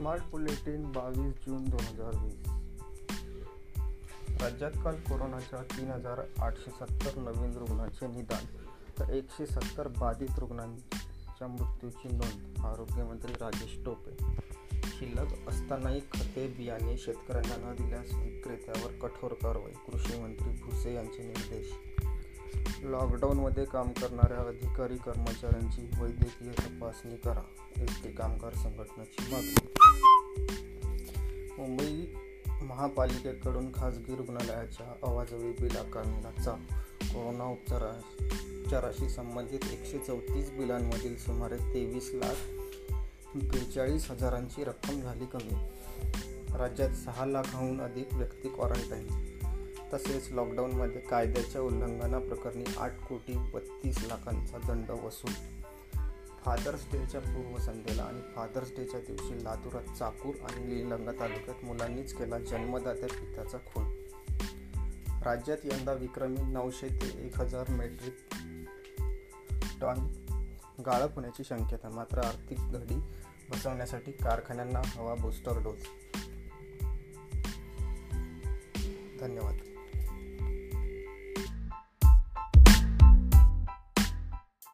Smart bulletin बावीस जून दोन हजार वीस. राज्यात काल कोरोनाच्या तीन हजार आठशे सत्तर नवीन रुग्णांचे निदान तर एकशे सत्तर बाधित रुग्णांच्या मृत्यूची नोंद आरोग्यमंत्री राजेश टोपे. शिल्लक असतानाही खते बियाणे शेतकऱ्यांना न दिल्यास विक्रेत्यावर कठोर कारवाई कृषी मंत्री भुसे यांचे निर्देश. लॉकडाऊनमध्ये काम करणाऱ्या अधिकारी कर्मचाऱ्यांची वैद्यकीय तपासणी करा एस कामगार संघटनेची मागणी. मुंबई महापालिकेकडून खाजगी रुग्णालयाच्या अवाजवी बिल आकारण्याचा कोरोना उपचारा उपचाराशी संबंधित एकशे चौतीस बिलांमधील सुमारे तेवीस लाख बेचाळीस हजारांची रक्कम झाली कमी. राज्यात सहा लाखाहून अधिक व्यक्ती क्वारंटाईन तसेच लॉकडाऊनमध्ये कायद्याच्या उल्लंघनाप्रकरणी आठ कोटी बत्तीस लाखांचा दंड वसूल. फादर्स डेच्या पूर्वसंध्येला आणि फादर्स डेच्या दिवशी लातूरात चाकूर आणि निलंगा तालुक्यात मुलांनीच केला जन्मदात्या पित्याचा खून. राज्यात यंदा विक्रमी नऊशे ते एक हजार मेट्रिक टन गाळप होण्याची शक्यता मात्र आर्थिक घडी बसवण्यासाठी कारखान्यांना हवा बूस्टर डोस